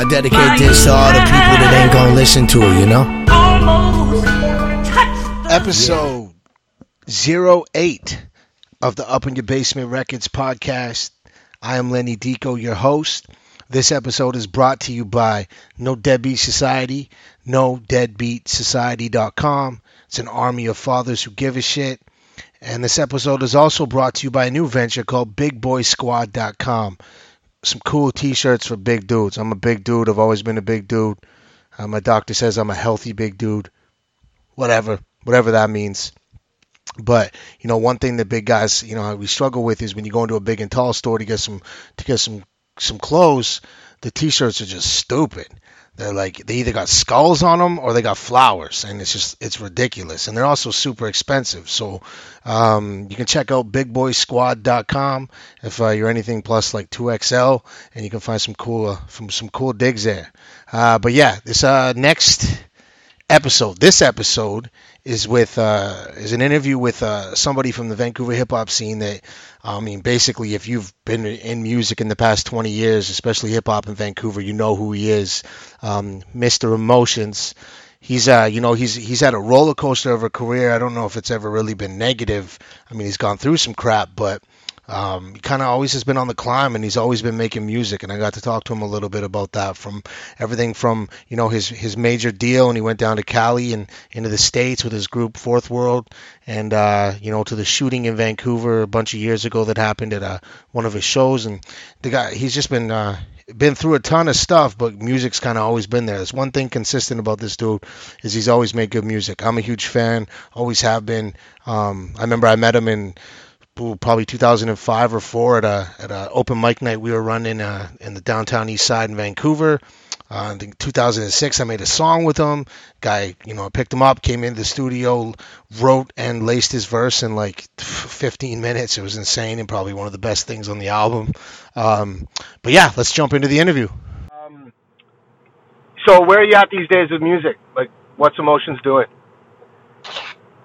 I dedicate this to all the people that ain't gonna listen to it, you know? Episode 08 of the Up in Your Basement Records podcast. I am Lenny Dico, your host. This episode is brought to you by No Deadbeat Society, no deadbeatsociety.com. It's an army of fathers who give a shit. And this episode is also brought to you by a new venture called BigBoySquad.com. Some cool t-shirts for big dudes. I'm a big dude. I've always been a big dude. Uh, my doctor says I'm a healthy big dude. Whatever, whatever that means. But you know, one thing that big guys, you know, we struggle with is when you go into a big and tall store to get some to get some some clothes, the t-shirts are just stupid. They're like they either got skulls on them or they got flowers, and it's just it's ridiculous. And they're also super expensive. So um, you can check out BigBoySquad.com if uh, you're anything plus like 2XL, and you can find some cool uh, from some cool digs there. Uh, but yeah, this uh, next episode, this episode is with uh, is an interview with uh, somebody from the Vancouver hip hop scene. That I mean, basically, if you've been in music in the past 20 years, especially hip hop in Vancouver, you know who he is, um, Mr. Emotionz. He's uh, you know, he's he's had a roller coaster of a career. I don't know if it's ever really been negative. I mean, he's gone through some crap, but um, he kind of always has been on the climb and he's always been making music and i got to talk to him a little bit about that from everything from you know his his major deal and he went down to cali and into the states with his group fourth world and uh, you know to the shooting in vancouver a bunch of years ago that happened at uh, one of his shows and the guy he's just been uh, been through a ton of stuff, but music's kind of always been there. There's one thing consistent about this dude is he's always made good music. I'm a huge fan, always have been. Um, I remember I met him in ooh, probably 2005 or four at a at a open mic night we were running uh, in the downtown east side in Vancouver. Uh, I think 2006, I made a song with him. Guy, you know, I picked him up, came into the studio, wrote and laced his verse in like 15 minutes. It was insane and probably one of the best things on the album. Um, but yeah, let's jump into the interview. Um, so where are you at these days with music? Like, what's Emotionz doing?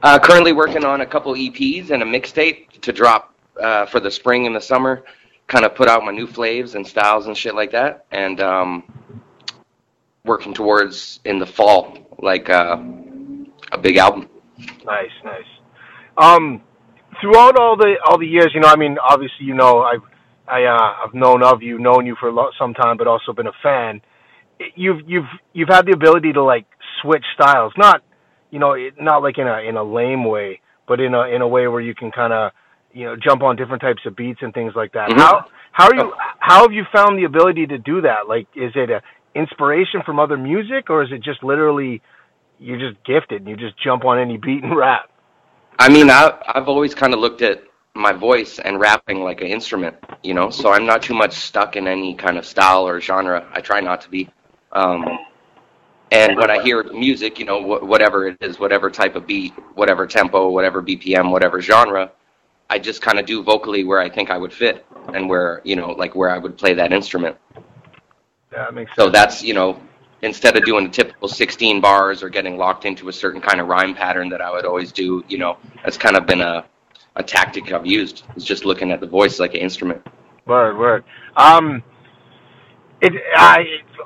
Uh, currently working on a couple EPs and a mixtape to drop uh, for the spring and the summer. Kind of put out my new flaves and styles and shit like that, and um, working towards in the fall like uh, a big album. Nice, nice. Um, throughout all the all the years, you know, I mean, obviously, you know, I've I uh, I've known of you, known you for a lot, some time, but also been a fan. You've you've you've had the ability to like switch styles, not you know, it, not like in a in a lame way, but in a in a way where you can kind of you know jump on different types of beats and things like that. Mm-hmm. How how are you how have you found the ability to do that? Like, is it a inspiration from other music, or is it just literally you're just gifted and you just jump on any beat and rap? I mean, I I've always kind of looked at my voice and rapping like an instrument, you know. So I'm not too much stuck in any kind of style or genre. I try not to be. Um, and when I hear music, you know, wh- whatever it is, whatever type of beat, whatever tempo, whatever BPM, whatever genre, I just kind of do vocally where I think I would fit and where, you know, like where I would play that instrument. Yeah, that makes sense. So that's, you know, instead of doing the typical 16 bars or getting locked into a certain kind of rhyme pattern that I would always do, you know, that's kind of been a, a tactic I've used. Is just looking at the voice like an instrument. Word, word. Um, it, I,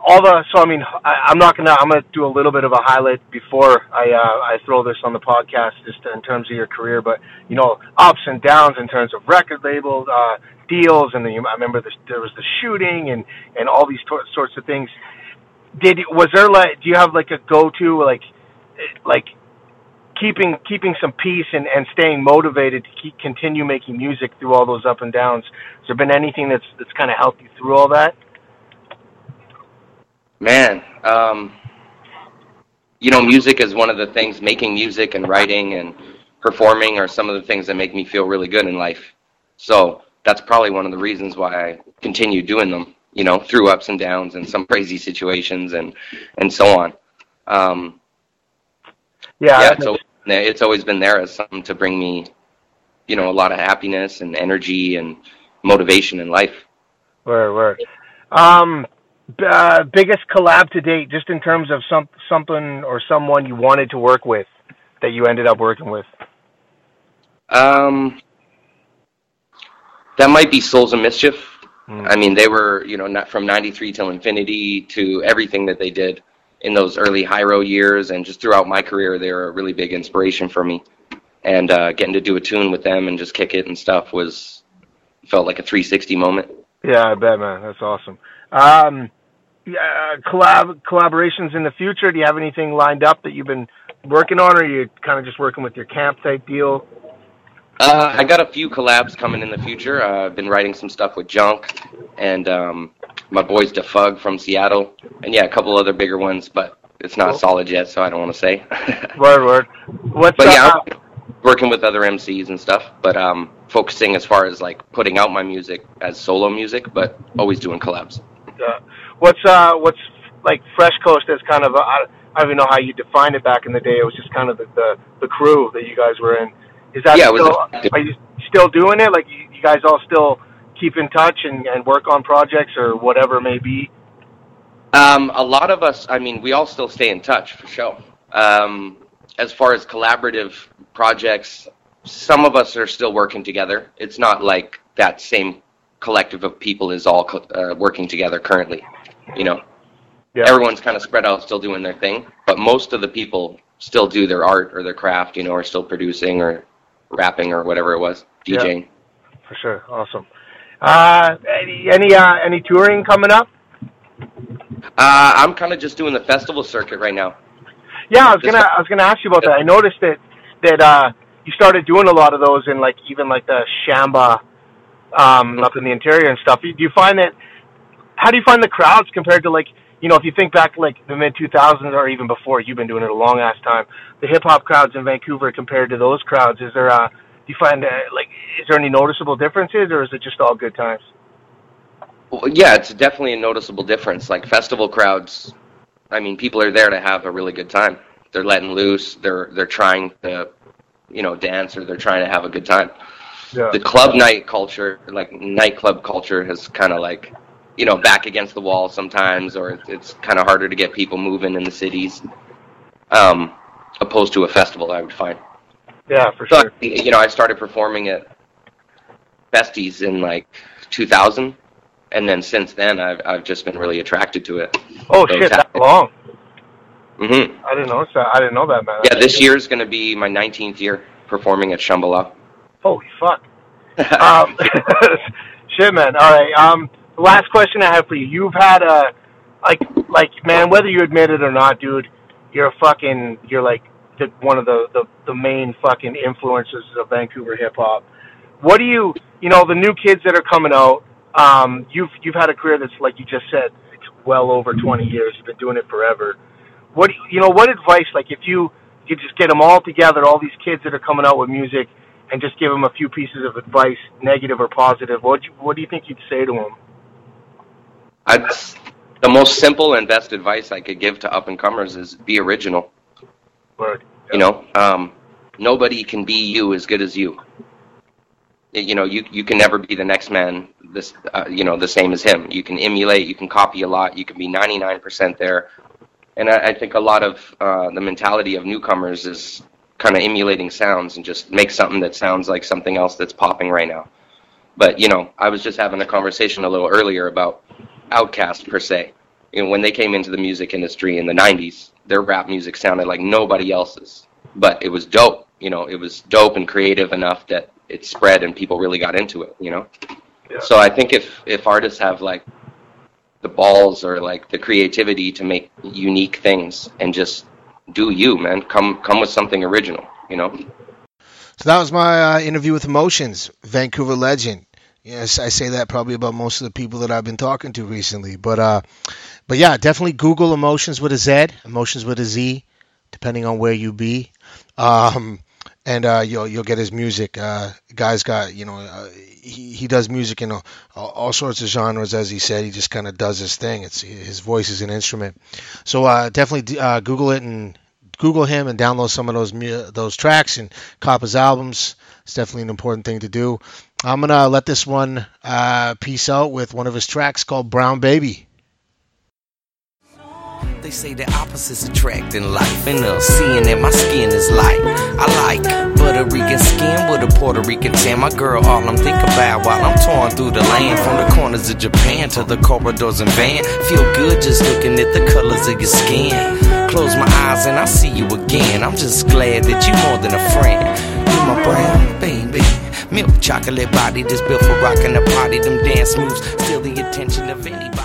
all the so I mean I, I'm not gonna I'm gonna do a little bit of a highlight before I uh, I throw this on the podcast just in terms of your career, but you know ups and downs in terms of record label uh, deals, and you, I remember this, there was the shooting and and all these to- sorts of things. Did was there like do you have like a go to like like keeping keeping some peace and, and staying motivated to keep continue making music through all those up and downs? Has there been anything that's that's kind of helped you through all that? Man, um, you know, music is one of the things. Making music and writing and performing are some of the things that make me feel really good in life. So that's probably one of the reasons why I continue doing them. You know, through ups and downs and some crazy situations and and so on. Um, yeah, yeah, it's always, it's always been there as something to bring me, you know, a lot of happiness and energy and motivation in life. Where, where, um, uh, biggest collab to date, just in terms of some something or someone you wanted to work with that you ended up working with? Um, that might be Souls of Mischief. Mm. I mean, they were you know not from '93 till infinity to everything that they did in those early Hiero years, and just throughout my career, they were a really big inspiration for me. And uh, getting to do a tune with them and just kick it and stuff was felt like a 360 moment. Yeah, I bet, man. That's awesome. Um, yeah, collab collaborations in the future. Do you have anything lined up that you've been working on, or are you kind of just working with your camp type deal? Uh, I got a few collabs coming in the future. Uh, I've been writing some stuff with Junk and um, my boys Defug from Seattle, and yeah, a couple other bigger ones, but it's not cool. solid yet, so I don't want to say. word, word. What's but yeah, uh, working with other MCs and stuff, but um, focusing as far as like putting out my music as solo music, but always doing collabs. Yeah. What's uh, what's like Fresh Coast is kind of a, I don't even know how you defined it back in the day. It was just kind of the the, the crew that you guys were in. Is that yeah, still, are you still doing it? Like you, you guys all still keep in touch and, and work on projects or whatever it may be? Um, a lot of us, I mean, we all still stay in touch for sure. Um, as far as collaborative projects, some of us are still working together. It's not like that same collective of people is all uh, working together currently. You know, yeah. everyone's kind of spread out, still doing their thing, but most of the people still do their art or their craft. You know, are still producing or rapping or whatever it was, DJing. Yeah, for sure, awesome. Uh, any any, uh, any touring coming up? Uh, I'm kind of just doing the festival circuit right now. Yeah, I was gonna I was gonna ask you about that. I noticed that that uh, you started doing a lot of those in like even like the Shamba um, up in the interior and stuff. Do you find that? How do you find the crowds compared to like you know if you think back like the mid 2000s or even before? You've been doing it a long ass time. The hip hop crowds in Vancouver compared to those crowds, is there a uh, you find uh, like is there any noticeable differences or is it just all good times? Well, yeah, it's definitely a noticeable difference. Like festival crowds, I mean, people are there to have a really good time. They're letting loose. They're they're trying to, you know, dance or they're trying to have a good time. Yeah. The club night culture, like nightclub culture, has kind of like, you know, back against the wall sometimes, or it's, kind of harder to get people moving in the cities, um, opposed to a festival. I would find. Yeah, for so, sure. You know, I started performing at Besties in like 2000, and then since then, I've I've just been really attracted to it. Oh so shit, that long. Mhm. I didn't know that. I didn't know that, man. Yeah, this year is going to be my 19th year performing at Shambhala. Holy fuck. um, shit, man. All right. Um, the last question I have for you. You've had a like like man, whether you admit it or not, dude, you're a fucking you're like the, one of the, the, the main fucking influences of Vancouver hip hop. What do you, you know, the new kids that are coming out, um, you've, you've had a career that's, like you just said, it's well over 20 years. You've been doing it forever. What, you know, what advice, like if you, you just get them all together, all these kids that are coming out with music, and just give him a few pieces of advice, negative or positive, what, you, what do you think you'd say to him? I'd, the most simple and best advice I could give to up and comers is be original. Word. You know, um, nobody can be you as good as you. You know, you you can never be the next man. This, uh, you know, the same as him. You can emulate. You can copy a lot. You can be ninety nine percent there. And I, I think a lot of uh, the mentality of newcomers is kind of emulating sounds and just make something that sounds like something else that's popping right now. But you know, I was just having a conversation a little earlier about OutKast per se. You know, when they came into the music industry in the '90s, their rap music sounded like nobody else's, but it was dope. You know, it was dope and creative enough that it spread and people really got into it. You know, yeah. so I think if if artists have like the balls or like the creativity to make unique things and just do you, man, come come with something original. You know. So that was my uh, interview with Emotionz, Vancouver legend. Yes, I say that probably about most of the people that I've been talking to recently. But uh, but yeah, definitely Google emotions with a Z, emotions with a Z, depending on where you be. Um, and uh, you'll you'll get his music. Uh, guy's got you know uh, he he does music in all, all, sorts of genres, as he said. He just kind of does his thing. It's his voice is an instrument. So uh, definitely uh, Google it and Google him and download some of those those tracks and cop his albums. It's definitely an important thing to do. I'm gonna let this one uh, piece out with one of his tracks called Brown Baby. They say the opposites attract in life, and I'm seeing that my skin is light, I like, Puerto Rican skin with a Puerto Rican tan. My girl, all I'm thinking about while I'm torn through the land. From the corners of Japan to the corridors and van. Feel good just looking at the colors of your skin. Close my eyes and I see you again. I'm just glad that you're more than a friend. You're my brown baby. Milk chocolate body, just built for rocking the party. Them dance moves steal the attention of anybody.